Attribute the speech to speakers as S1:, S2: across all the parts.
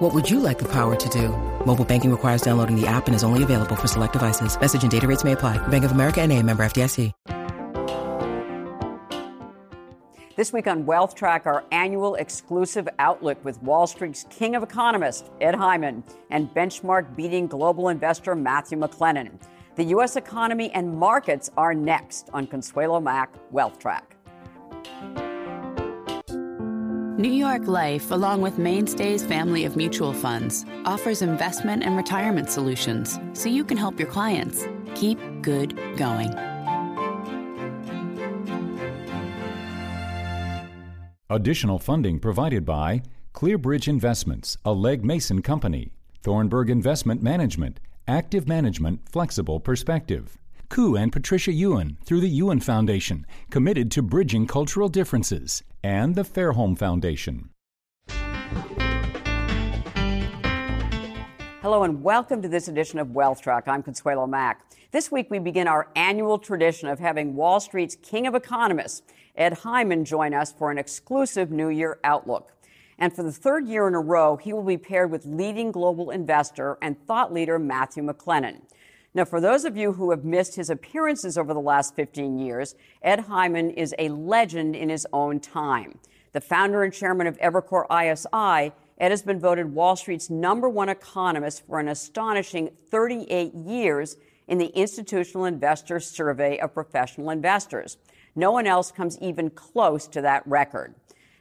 S1: What would you like the power to do? Mobile banking requires downloading the app and is only available for select devices. Message and data rates may apply. Bank of America and a member FDIC.
S2: This week on Wealth Track, our annual exclusive outlook with Wall Street's king of economists, Ed Hyman, and benchmark beating global investor Matthew McLennan. The U.S. economy and markets are next on Consuelo Mack Wealth Track.
S3: New York Life, along with Mainstay's family of mutual funds, offers investment and retirement solutions so you can help your clients keep good going.
S4: Additional funding provided by Clearbridge Investments, a Legg Mason company, Thornburg Investment Management, Active Management, Flexible Perspective. Koo and Patricia Yuen through the Yuen Foundation, committed to bridging cultural differences, and the Fairholme Foundation.
S2: Hello and welcome to this edition of Wealth Track. I'm Consuelo Mack. This week we begin our annual tradition of having Wall Street's king of economists, Ed Hyman, join us for an exclusive New Year outlook. And for the third year in a row, he will be paired with leading global investor and thought leader Matthew McLennan. Now, for those of you who have missed his appearances over the last 15 years, Ed Hyman is a legend in his own time. The founder and chairman of Evercore ISI, Ed has been voted Wall Street's number one economist for an astonishing 38 years in the Institutional Investor Survey of Professional Investors. No one else comes even close to that record.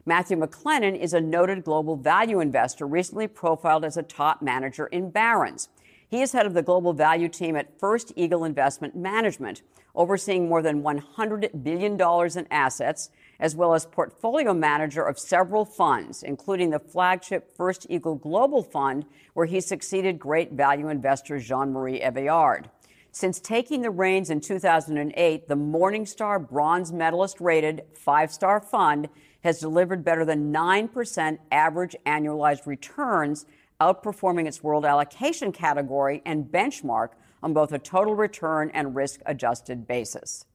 S2: Matthew McLennan is a noted global value investor, recently profiled as a top manager in Barron's. He is head of the global value team at First Eagle Investment Management, overseeing more than $100 billion in assets, as well as portfolio manager of several funds, including the flagship First Eagle Global Fund, where he succeeded great value investor Jean Marie Eveillard. Since taking the reins in 2008, the Morningstar bronze medalist rated five star fund has delivered better than 9% average annualized returns outperforming its world allocation category and benchmark on both a total return and risk adjusted basis.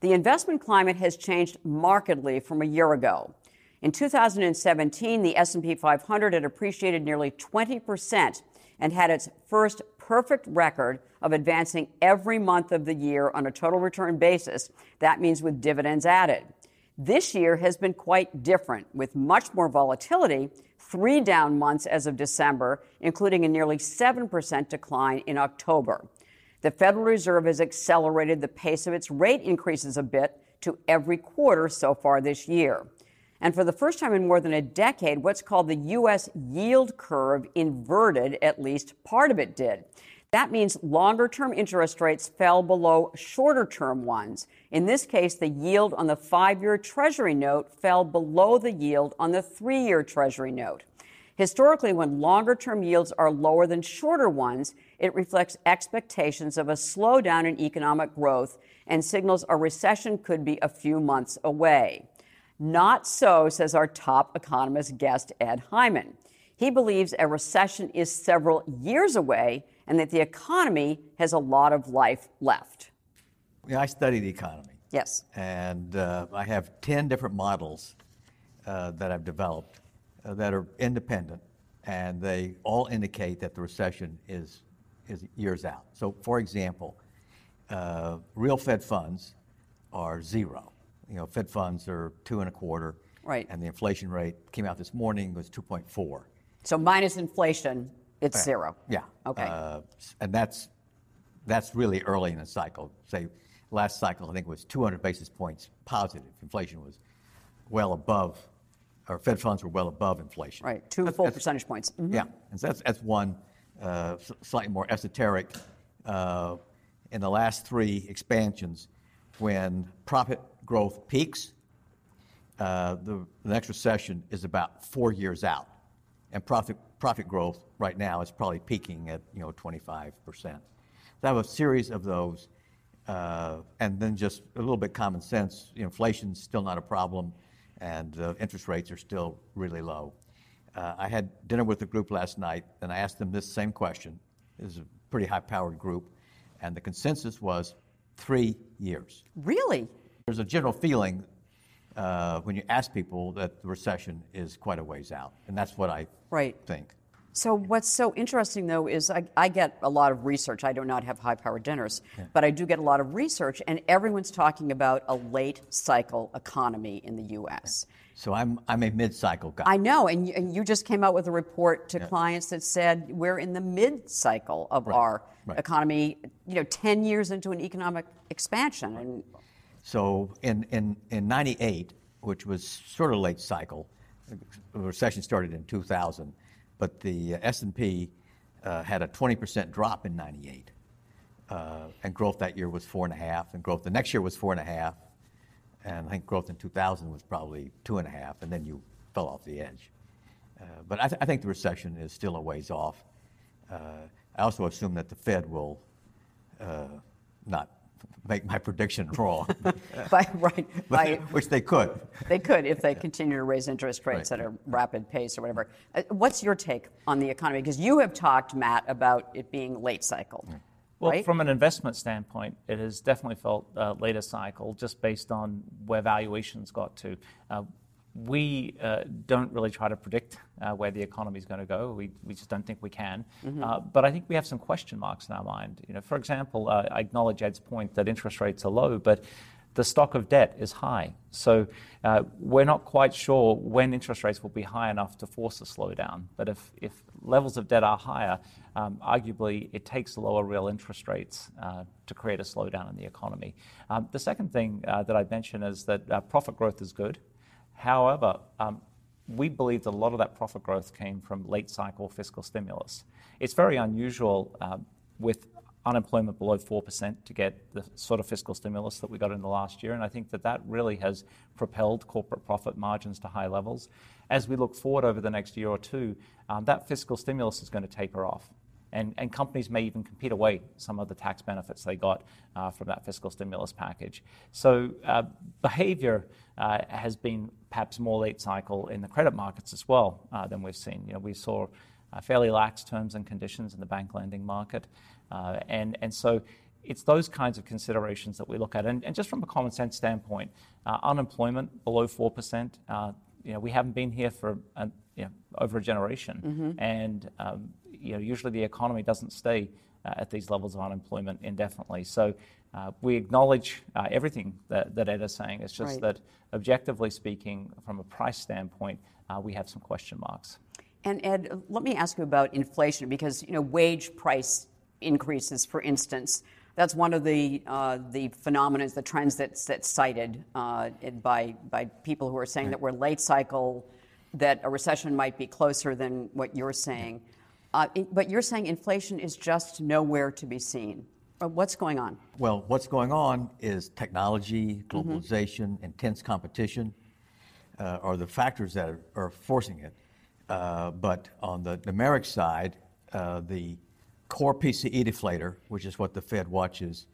S2: The investment climate has changed markedly from a year ago. In 2017, the S&P 500 had appreciated nearly 20% and had its first perfect record of advancing every month of the year on a total return basis. That means with dividends added. This year has been quite different with much more volatility three down months as of December, including a nearly 7% decline in October. The Federal Reserve has accelerated the pace of its rate increases a bit to every quarter so far this year. And for the first time in more than a decade, what's called the U.S. yield curve inverted, at least part of it did. That means longer term interest rates fell below shorter term ones. In this case, the yield on the five year Treasury note fell below the yield on the three year Treasury note. Historically, when longer term yields are lower than shorter ones, it reflects expectations of a slowdown in economic growth and signals a recession could be a few months away. Not so, says our top economist guest, Ed Hyman. He believes a recession is several years away and that the economy has a lot of life left.
S5: Yeah, I study the economy.
S2: Yes.
S5: And uh, I have 10 different models uh, that I've developed uh, that are independent, and they all indicate that the recession is, is years out. So, for example, uh, real Fed funds are zero. You know, Fed funds are two and a quarter.
S2: Right.
S5: And the inflation rate came out this morning was 2.4.
S2: So minus inflation, it's
S5: Yeah.
S2: zero.
S5: Yeah.
S2: Okay.
S5: Uh, and that's that's really early in the cycle. Say last cycle, I think it was 200 basis points positive. Inflation was well above, or Fed funds were well above inflation.
S2: Right. Two
S5: That's-
S2: full
S5: that's-
S2: percentage points. Mhm.
S5: Yeah. And so that's that's one uh, slightly more esoteric. Uh, in the last three expansions, when profit growth peaks, uh, the, the next recession is about four years out, and profit profit growth right now is probably peaking at you know 25 percent. So I have a series of those uh, and then just a little bit common sense. Inflation's still not a problem, and uh, interest rates are still really low. Uh, I had dinner with a group last night, and I asked them this same question. This is a pretty high-powered group, and the consensus was three years.
S2: Really?
S5: There's a general feeling uh, when you ask people that the recession is quite a ways out, and that's what I
S2: right.
S5: think.
S2: So what's so interesting though is I, I, get a lot of research. I do not have high power dinners, yeah. but I do get a lot of research, and everyone's talking about a late cycle economy in the U.S.
S5: So I'm I'm a mid cycle guy.
S2: I know, and you, and you, just came out with a report to yeah. clients that said we're in the mid cycle of right. our right. economy. You know, ten years into an economic expansion, and
S5: so in in in '98, which was sort of late cycle, the recession started in 2000 but the uh, S&P uh, had a 20% drop in 98. Uh, and growth that year was four and a half, and growth the next year was four and a half, and I think growth in 2000 was probably two and a half, and then you fell off the edge. But I, th- I, think the recession is still a ways off. I also assume that the Fed will not make my prediction wrong.
S2: by, right. By,
S5: which they could.
S2: They could if they continue to raise interest rates right. at a rapid pace or whatever. Uh, what's your take on the economy? Because you have talked, Matt, about it being late cycle.
S6: Well,
S2: right?
S6: from an investment standpoint, it has definitely felt uh, later cycle just based on where valuations got to. Uh, we uh, don't really try to predict uh, where the economy is going to go. We, we just don't think we can. Mm-hmm. Uh, but I think we have some question marks in our mind. You know, for example, uh, I acknowledge Ed's point that interest rates are low, but the stock of debt is high. So uh, we're not quite sure when interest rates will be high enough to force a slowdown. But if, if levels of debt are higher, um, arguably it takes lower real interest rates uh, to create a slowdown in the economy. Um, the second thing that I'd mention is that profit growth is good. However, um, we believe that a lot of that profit growth came from late cycle fiscal stimulus. It's very unusual um, with unemployment below 4% to get the sort of fiscal stimulus that we got in the last year. And I think that that really has propelled corporate profit margins to high levels. As we look forward over the next year or two, um, that fiscal stimulus is going to taper off. And, and companies may even compete away some of the tax benefits they got uh, from that fiscal stimulus package. So uh, behavior uh, has been perhaps more late cycle in the credit markets as well uh, than we've seen. You know, we saw uh, fairly lax terms and conditions in the bank lending market. Uh, and, and so it's those kinds of considerations that we look at. And, and just from a common sense standpoint, unemployment below 4%, you know, we haven't been here for a, you know, over a generation. Mm-hmm. And um, you know, usually the economy doesn't stay uh, at these levels of unemployment indefinitely. So uh, we acknowledge uh, everything that, that Ed is saying. It's just right. that objectively speaking, from a price standpoint, uh, we have some question marks.
S2: And Ed, let me ask you about inflation because you know wage price increases, for instance. That's one of the uh, the phenomena, the trends that's, that's cited uh, by by people who are saying that we're late cycle, that a recession might be closer than what you're saying. Uh, but you're saying inflation is just nowhere to be seen. Uh, what's going on?
S5: Well, what's going on is technology, mm-hmm. globalization, mm-hmm. intense competition uh, are the factors that are, are forcing it. Uh, but on the numeric side, uh, the core PCE deflator, which is what the Fed watches,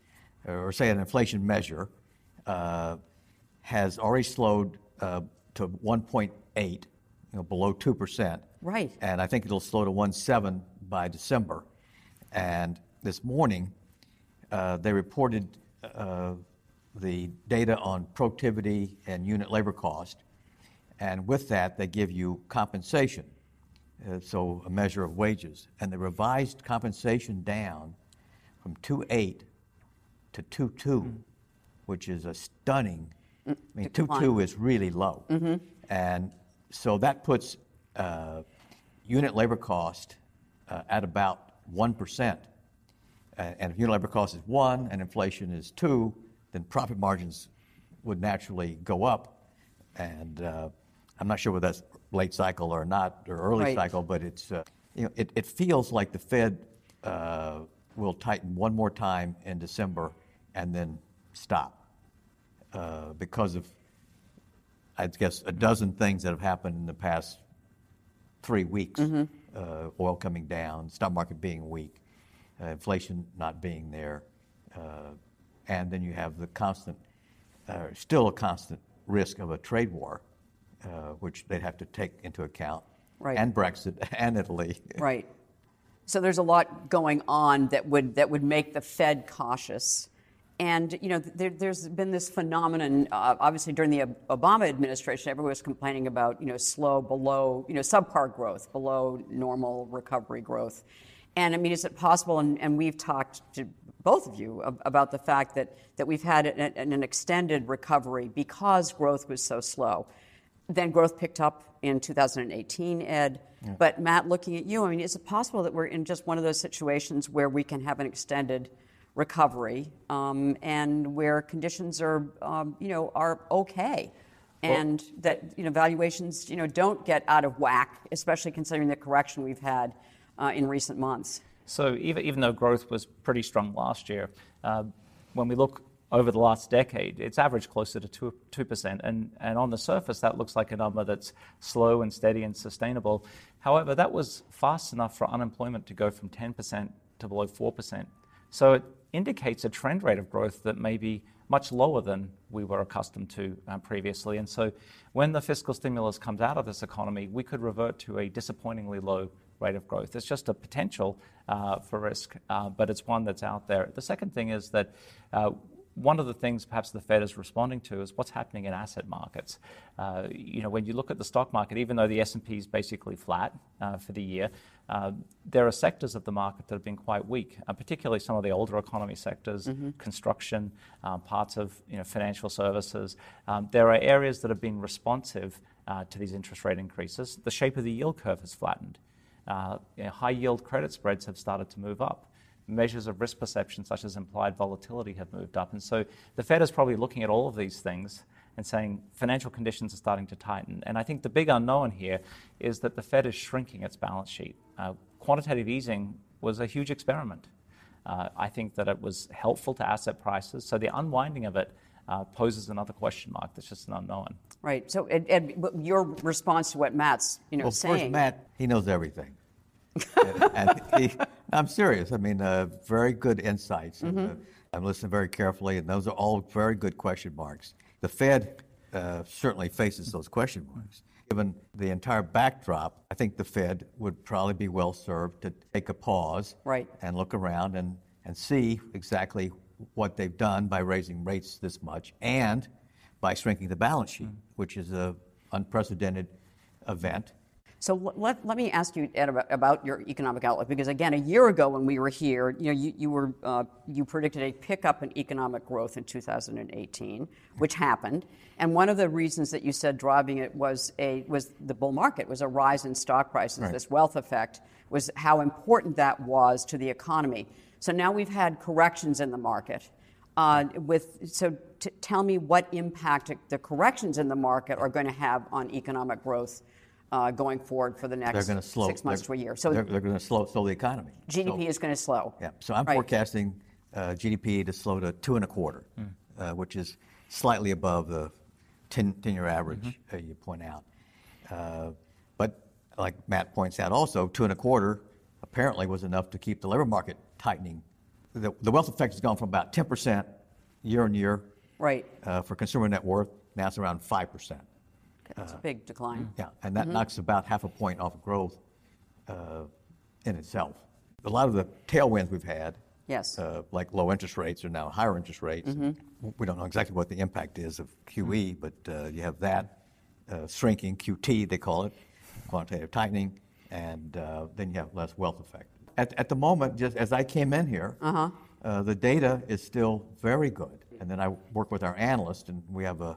S5: or say an inflation measure, has already slowed to 1.8, you know, below 2%.
S2: Right.
S5: And I think it'll slow to 1.7 by December. And this morning, uh, they reported uh, the data on productivity and unit labor cost. And with that, they give you compensation, uh, so a measure of wages. And they revised compensation down from 2.8 to 2.2, mm-hmm. which is a stunning. I mean, 2.2 is really low. Mm-hmm. And so that puts unit labor cost uh, at about 1%. and if unit labor cost is 1 and inflation is 2, then profit margins would naturally go up. And uh, I'm not sure whether that's late cycle or not, or early cycle, but it's, uh, you know, it, it feels like the Fed uh, will tighten one more time in December and then stop uh, because of, I guess, a dozen things that have happened in the past three weeks. Mm-hmm. Uh, oil coming down, stock market being weak, uh, inflation not being there, uh, and then you have the constant, uh, still a constant risk of a trade war, uh, which they'd have to take into account,
S2: Right.
S5: and Brexit and Italy.
S2: Right. So there's a lot going on that would that would make the Fed cautious. And you know, there, there's been this phenomenon. Uh, obviously, during the Obama administration, everyone was complaining about you know slow, below you know subpar growth, below normal recovery growth. And I mean, is it possible? And, and we've talked to both of you about the fact that that we've had an, an extended recovery because growth was so slow. Then growth picked up in 2018, Ed. But Matt, looking at you, I mean, is it possible that we're in just one of those situations where we can have an extended recovery um, and where conditions are, um, you know, are okay, and that you know valuations, you know, don't get out of whack, especially considering the correction we've had uh, in recent months.
S6: So even, even though growth was pretty strong last year, uh, when we look over the last decade, it's averaged closer to 2, 2%. And, and on the surface, that looks like a number that's slow and steady and sustainable. However, that was fast enough for unemployment to go from 10% to below 4%. So it indicates a trend rate of growth that may be much lower than we were accustomed to uh, previously. And so when the fiscal stimulus comes out of this economy, we could revert to a disappointingly low rate of growth. It's just a potential uh, for risk, uh, but it's one that's out there. The second thing is that uh, one of the things perhaps the Fed is responding to is what's happening in asset markets. Uh, you know, when you look at the stock market, even though the S&P is basically flat uh, for the year, uh, there are sectors of the market that have been quite weak, uh, particularly some of the older economy sectors, construction, uh, parts of you know, financial services. Um, there are areas that have been responsive uh, to these interest rate increases. The shape of the yield curve has flattened. Uh, you know, high yield credit spreads have started to move up. Measures of risk perception, such as implied volatility, have moved up. And so the Fed is probably looking at all of these things and saying financial conditions are starting to tighten. And I think the big unknown here is that the Fed is shrinking its balance sheet. Uh, quantitative easing was a huge experiment. Uh, I think that it was helpful to asset prices. So the unwinding of it uh, poses another question mark that's just an unknown.
S2: Right. So, Ed, Ed, your response to what Matt's you know
S5: Well,
S2: saying.
S5: first, Matt, he knows everything. and, and he, I'm serious. I mean, uh, very good insights.
S2: Mm-hmm.
S5: uh, I'm listening very carefully, and those are all very good question marks. The Fed uh, certainly faces those question marks. Given the entire backdrop, I think the Fed would probably be well served to take a pause
S2: Right.
S5: and look around and, and see exactly what they've done by raising rates this much and by shrinking the balance sheet, which is a unprecedented event.
S2: So let, let me ask you, Ed, about, about your economic outlook, because again, a year ago when we were here, you know, you, you were uh, you predicted a pickup in economic growth in 2018, which happened, and one of the reasons that you said driving it was a was the bull market, was a rise in stock prices,
S5: Right.
S2: this wealth effect, was how important that was to the economy. So now we've had corrections in the market. Uh, with so, t- tell me what impact the corrections in the market are going to have on economic growth going forward for the
S5: They're
S2: next
S5: going to slow.
S2: six months
S5: they're-
S2: to a year. So
S5: they're, they're going to slow, slow the economy.
S2: GDP
S5: So-
S2: is going to slow.
S5: Yeah. So I'm
S2: Right.
S5: forecasting uh, GDP to slow to two and a quarter, uh, which is slightly above the 10, 10-year average uh, you point out. Uh, but like Matt points out, also two and a quarter apparently was enough to keep the labor market tightening. The, the wealth effect has gone from about 10 percent year on year
S2: Right.
S5: uh, for consumer net worth. Now it's around five percent.
S2: That's a big decline.
S5: Yeah, and that knocks about half a point off of growth uh, in itself. A lot of the tailwinds we've had,
S2: Yes.
S5: uh, like low interest rates are now higher interest rates. We don't know exactly what the impact is of QE, but uh, you have that uh, shrinking, QT they call it, quantitative tightening, and uh, then you have less wealth effect. At, at the moment, just as I came in here, uh the data is still very good. And then I work with our analyst, and we have a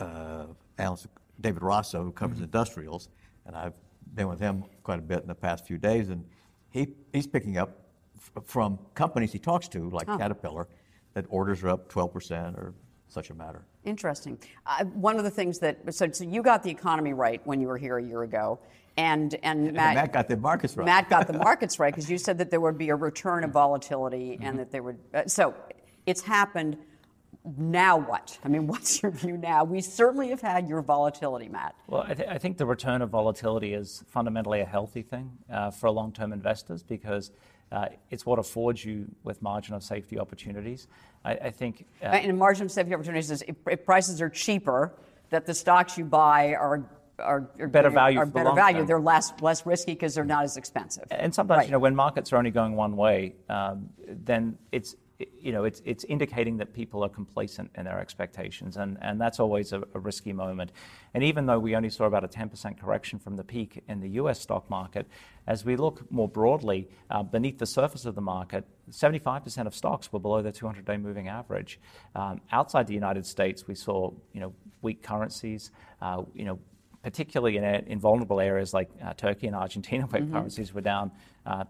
S5: uh, analyst, David Raso, who covers industrials, and I've been with him quite a bit in the past few days, and he, he's picking up f- from companies he talks to, like Caterpillar, that orders are up 12% or such a matter.
S2: Interesting. Uh, one of the things that so, so you got the economy right when you were here a year ago, and and Matt,
S5: Matt got the markets right.
S2: Matt got the markets right because you said that there would be a return of volatility and that there would. Uh, so it's happened. Now what? I mean, what's your view now? We certainly have had your volatility, Matt.
S6: Well, I, th- I think the return of volatility is fundamentally a healthy thing uh, for long term investors because uh, it's what affords you with margin of safety opportunities. I, I think.
S2: Uh, and margin of safety opportunities is if, if prices are cheaper, that the stocks you buy are are,
S6: are better value.
S2: Are better
S6: the
S2: value.
S6: Term.
S2: They're less less risky because they're not as expensive.
S6: And sometimes, right. you know, when markets are only going one way, um, then it's you know, it's, it's indicating that people are complacent in their expectations, and, and that's always a, a, risky moment. And even though we only saw about a 10% correction from the peak in the US stock market, as we look more broadly uh, beneath the surface of the market, 75% of stocks were below their 200 day moving average. Um, outside the United States, we saw you know, weak currencies, uh, you know, particularly in, in vulnerable areas like uh, Turkey and Argentina, where mm-hmm. currencies were down uh,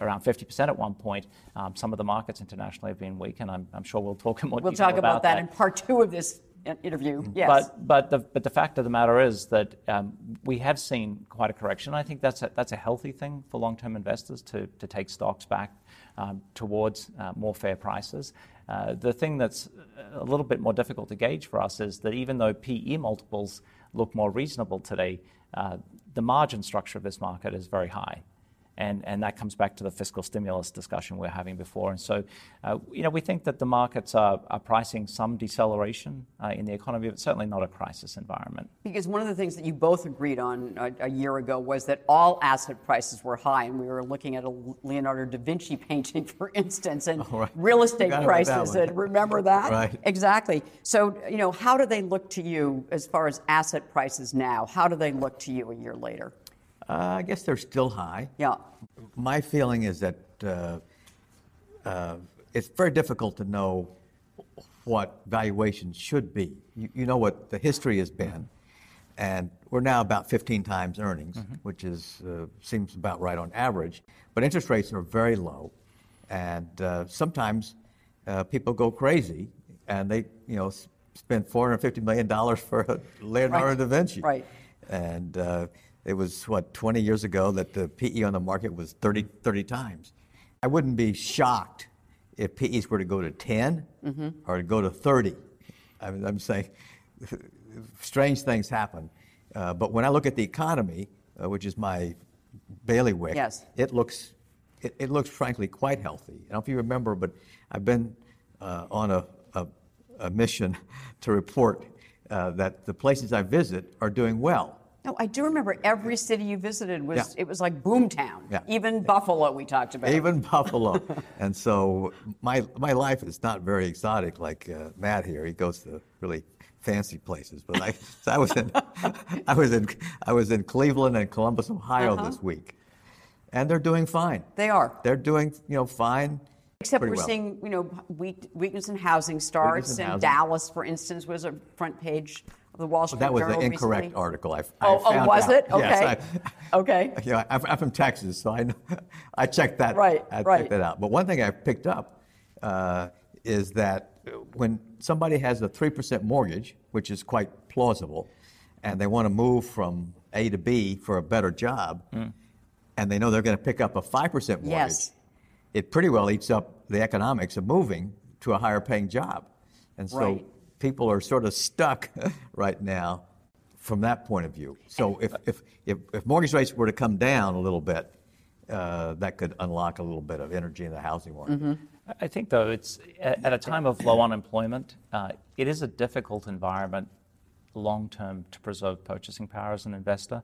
S6: around 50% at one point. Um, some of the markets internationally have been weak, and I'm, I'm sure we'll talk in more
S2: we'll talk about,
S6: about that,
S2: that in part two of this interview. Yes.
S6: But but the but the fact of the matter is that um, we have seen quite a correction. I think that's a, that's a healthy thing for long-term investors to to take stocks back um, towards uh, more fair prices. Uh, the thing that's a little bit more difficult to gauge for us is that even though PE multiples look more reasonable today, uh, the margin structure of this market is very high. And, and that comes back to the fiscal stimulus discussion we are having before. And so, uh, you know, we think that the markets are, are pricing some deceleration uh, in the economy, but certainly not a crisis environment.
S2: Because one of the things that you both agreed on a, a year ago was that all asset prices were high, and we were looking at a Leonardo da Vinci painting, for instance, and oh, right. real estate prices. And remember that?
S5: Right.
S2: Exactly. So, you know, how do they look to you as far as asset prices now? How do they look to you a year later?
S5: Uh, I guess they're still high.
S2: Yeah.
S5: My feeling is that uh, uh, it's very difficult to know what valuations should be. You, you, know what the history has been, and we're now about 15 times earnings, mm-hmm. which is uh, seems about right on average. But interest rates are very low, and uh, sometimes uh, people go crazy, and they you know spend 450 million dollars for Leonardo
S2: right.
S5: da Vinci.
S2: Right.
S5: And it was, what, 20 years ago that the PE on the market was 30, 30 times. I wouldn't be shocked if PEs were to go to 10 mm-hmm. or to go to 30. I mean, I'm saying strange things happen. Uh, but when I look at the economy, uh, which is my bailiwick,
S2: yes.
S5: it looks it, it, looks frankly quite healthy. I don't know if you remember, but I've been uh, on a, a, a, mission to report uh, that the places I visit are doing well.
S2: No, I do remember every city you visited was yeah. it was like boomtown.
S5: Yeah.
S2: Even Buffalo we talked about.
S5: Even Buffalo. and so my my life is not very exotic like uh, Matt here. He goes to really fancy places. But I, so I was in I was in I was in Cleveland and Columbus, Ohio uh-huh. this week. And they're doing fine.
S2: They are.
S5: They're doing, you know, fine.
S2: Except we're
S5: well.
S2: seeing, you know, weakness in housing starts.
S5: In
S2: and Dallas, for instance, was a front page the Wall Street
S5: well, that was
S2: Journal
S5: the incorrect
S2: recently?
S5: article. I,
S2: oh,
S5: I
S2: oh, was
S5: out.
S2: it? Okay.
S5: Yes,
S2: I, okay.
S5: You know, I'm, I'm, from Texas, so I know, I checked that.
S2: Right.
S5: I
S2: right.
S5: checked that out. But one thing I picked up uh, is that when somebody has a three percent mortgage, which is quite plausible, and they want to move from A to B for a better job, mm. and they know they're going to pick up a five percent mortgage,
S2: yes.
S5: it pretty well eats up the economics of moving to a higher paying job, and so.
S2: Right
S5: people are sort of stuck right now from that point of view. So if, if, if, if mortgage rates were to come down a little bit, uh, that could unlock a little bit of energy in the housing market.
S2: Mm-hmm.
S6: I think, though, it's at a time of low unemployment, uh, it is a difficult environment long term to preserve purchasing power as an investor.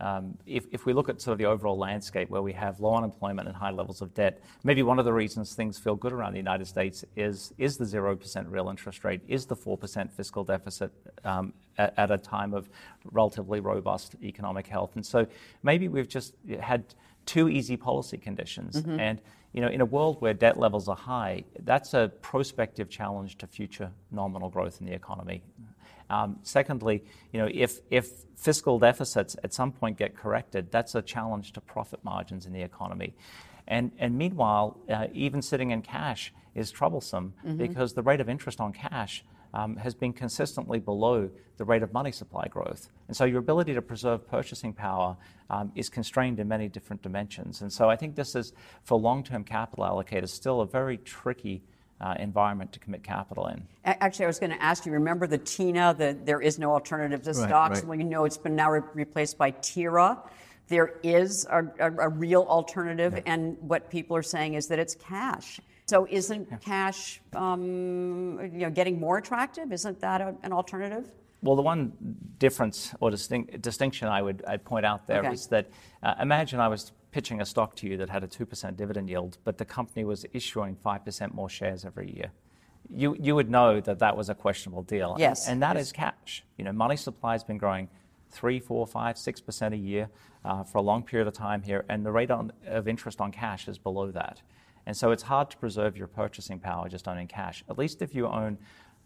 S6: Um, if, if, we look at sort of the overall landscape where we have low unemployment and high levels of debt, maybe one of the reasons things feel good around the United States is, is the 0% real interest rate, is the 4% fiscal deficit um, at, at, a time of relatively robust economic health. And so maybe we've just had two easy policy conditions. Mm-hmm. And you know, in a world where debt levels are high, that's a prospective challenge to future nominal growth in the economy. Um, secondly, you know, if, if fiscal deficits at some point get corrected, that's a challenge to profit margins in the economy. And, and meanwhile, uh, even sitting in cash is troublesome mm-hmm. because the rate of interest on cash um, has been consistently below the rate of money supply growth. And so your ability to preserve purchasing power um, is constrained in many different dimensions. And so I think this is, for long term capital allocators, still a very tricky uh, environment to commit capital in.
S2: Actually, I was going to ask you. Remember the TINA? The there is no alternative to
S5: right,
S2: stocks.
S5: Right.
S2: Well, you know it's been now re- replaced by TIRA. there is a, a, a real alternative, yeah. and what people are saying is that it's cash. So isn't yeah. cash, um, you know, getting more attractive? Isn't that a, an alternative?
S6: Well, the one difference or distinct, distinction I would I'd point out there okay. is that uh, imagine I was pitching a stock to you that had a 2% dividend yield, but the company was issuing 5% more shares every year. You, you would know that that was a questionable deal.
S2: Yes.
S6: And, and that
S2: yes.
S6: is cash. You know, money supply has been growing three, four, five, six percent a year uh, for a long period of time here, and the rate on, of interest on cash is below that. And so it's hard to preserve your purchasing power just owning cash. At least if you own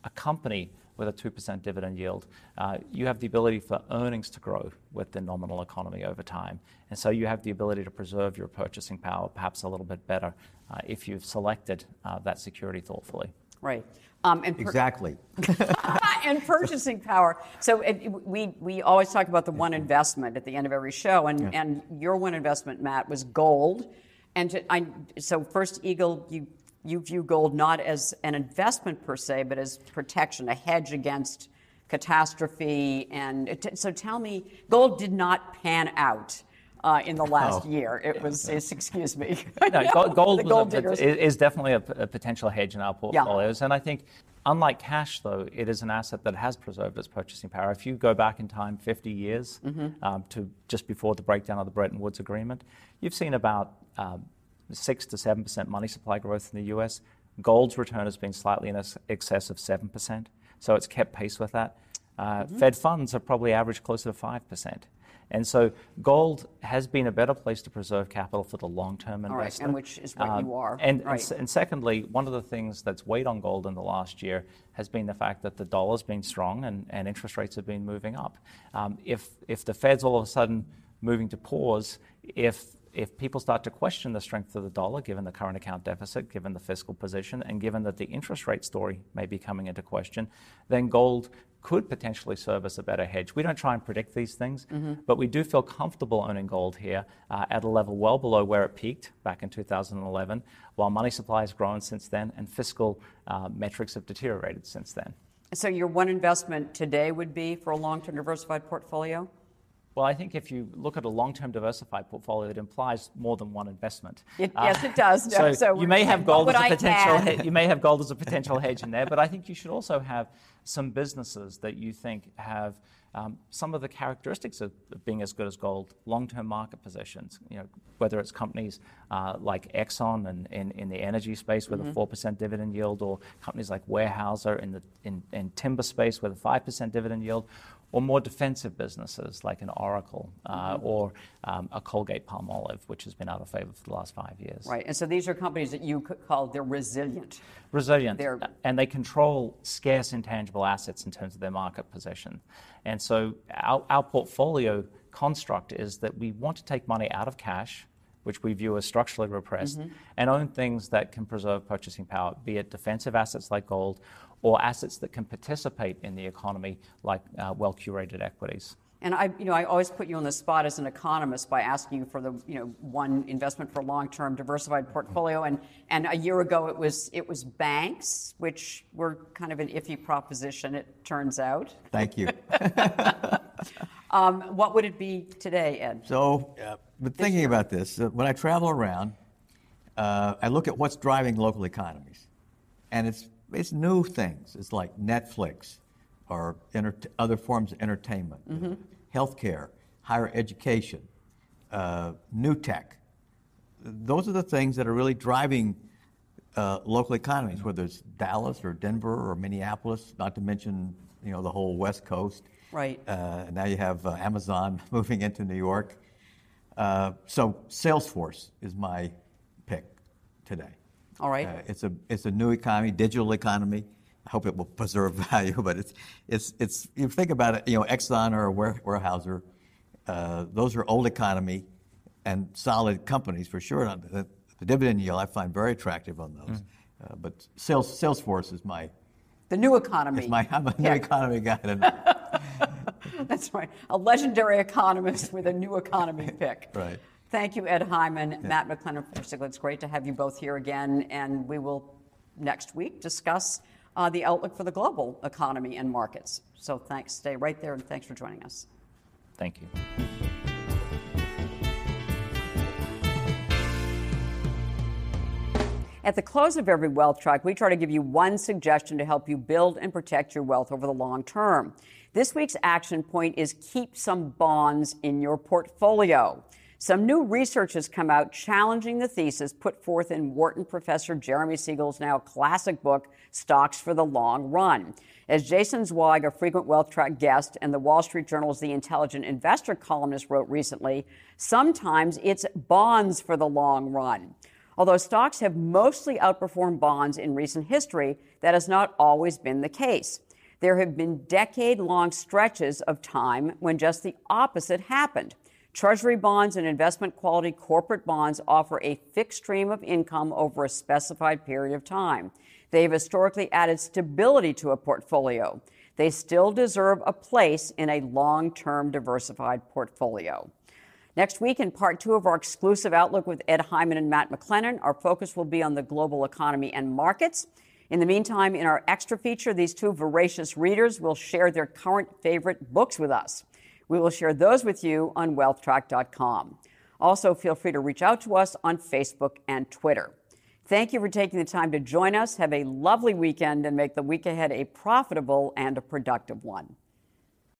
S6: a company with a 2% dividend yield, uh, you have the ability for earnings to grow with the nominal economy over time. And so you have the ability to preserve your purchasing power perhaps a little bit better uh, if you've selected uh, that security thoughtfully.
S2: Right.
S5: Um, and per- exactly.
S2: and purchasing power. So it, we, we always talk about the one investment at the end of every show, and, yeah. and your one investment, Matt, was gold. And to, I, so First Eagle, you you view gold not as an investment per se, but as protection, a hedge against catastrophe. And t- so tell me, gold did not pan out. Uh, in the last oh. year, it was. excuse me.
S6: no, gold, gold, gold a, is definitely a, a, potential hedge in our portfolios, yeah. and I think, unlike cash, though, it is an asset that has preserved its purchasing power. If you go back in time 50 years mm-hmm. um, to just before the breakdown of the Bretton Woods Agreement, you've seen about um, six to seven percent money supply growth in the U.S. Gold's return has been slightly in excess of seven percent, so it's kept pace with that. Uh, mm-hmm. Fed funds have probably averaged closer to five percent. And so gold has been a better place to preserve capital for the long-term investor.
S2: All right, and which is what um, you are.
S6: And, right. and, and, secondly, one of the things that's weighed on gold in the last year has been the fact that the dollar's been strong and, and interest rates have been moving up. Um, if, if the Fed's all of a sudden moving to pause, if if people start to question the strength of the dollar, given the current account deficit, given the fiscal position, and given that the interest rate story may be coming into question, then gold could potentially serve as a better hedge. We don't try and predict these things, mm-hmm. but we do feel comfortable owning gold here uh, at a level well below where it peaked back in 2011, while money supply has grown since then and fiscal uh, metrics have deteriorated since then.
S2: So, your one investment today would be for a long term diversified portfolio?
S6: Well, I think if you look at a long-term diversified portfolio, it implies more than one investment.
S2: It, uh, yes, it does.
S6: No, so, so, you may have gold as a potential. You may have gold as a potential hedge in there, but I think you should also have some businesses that you think have um, some of the characteristics of being as good as gold, long-term market positions. You know, whether it's companies uh, like Exxon and in, in the energy space with mm-hmm. a four percent dividend yield, or companies like Weyerhaeuser in the in, in timber space with a five percent dividend yield, or more defensive businesses like an Oracle uh, mm-hmm. or um, a Colgate Palmolive, which has been out of favor for the last five years.
S2: Right, and so these are companies that you could call they're resilient.
S6: Resilient, they're... and they control scarce intangible assets in terms of their market position. And so our, our portfolio construct is that we want to take money out of cash which we view as structurally repressed, mm-hmm. and own things that can preserve purchasing power, be it defensive assets like gold or assets that can participate in the economy, like uh, well curated equities.
S2: And I, you know, I always put you on the spot as an economist by asking you for the, you know, one investment for a long-term diversified portfolio. And and a year ago it was it was banks, which were kind of an iffy proposition. It turns out.
S5: Thank you.
S2: um, what would it be today, Ed?
S5: So, uh, but thinking about this, uh, when I travel around, uh, I look at what's driving local economies, and it's it's new things. It's like Netflix or enter- other forms of entertainment, mm-hmm. healthcare, higher education, uh, new tech. Those are the things that are really driving uh, local economies, whether it's Dallas or Denver or Minneapolis, not to mention you know the whole West Coast.
S2: Right.
S5: Uh, now you have uh, Amazon moving into New York. Uh, so Salesforce is my pick today.
S2: All right. Uh,
S5: it's a it's a new economy, digital economy. I hope it will preserve value, but it's it's it's you think about it. You know, Exxon or Weyerhaeuser, uh, those are old economy and solid companies for sure. The, the dividend yield I find very attractive on those. Mm. Uh, but sales, Salesforce is my
S2: the new economy.
S5: My, I'm a new yeah. economy guy.
S2: That's right. A legendary economist with a new economy pick.
S5: right.
S2: Thank you, Ed Hyman, yeah. Matt McLennan It's great to have you both here again, and we will next week discuss uh, the outlook for the global economy and markets. So thanks. Stay right there, and thanks for joining us.
S6: Thank you.
S2: At the close of every wealth track, we try to give you one suggestion to help you build and protect your wealth over the long term. This week's action point is keep some bonds in your portfolio. Some new research has come out challenging the thesis put forth in Wharton professor Jeremy Siegel's now classic book, Stocks for the Long Run. As Jason Zweig, a frequent Wealth Track guest and the Wall Street Journal's The Intelligent Investor columnist, wrote recently, sometimes it's bonds for the long run. Although stocks have mostly outperformed bonds in recent history, that has not always been the case. There have been decade long stretches of time when just the opposite happened. Treasury bonds and investment quality corporate bonds offer a fixed stream of income over a specified period of time. They have historically added stability to a portfolio. They still deserve a place in a long term diversified portfolio. Next week, in part two of our exclusive outlook with Ed Hyman and Matt McLennan, our focus will be on the global economy and markets. In the meantime, in our extra feature, these two voracious readers will share their current favorite books with us. We will share those with you on wealthtrack.com. Also, feel free to reach out to us on Facebook and Twitter. Thank you for taking the time to join us. Have a lovely weekend and make the week ahead a profitable and a productive one.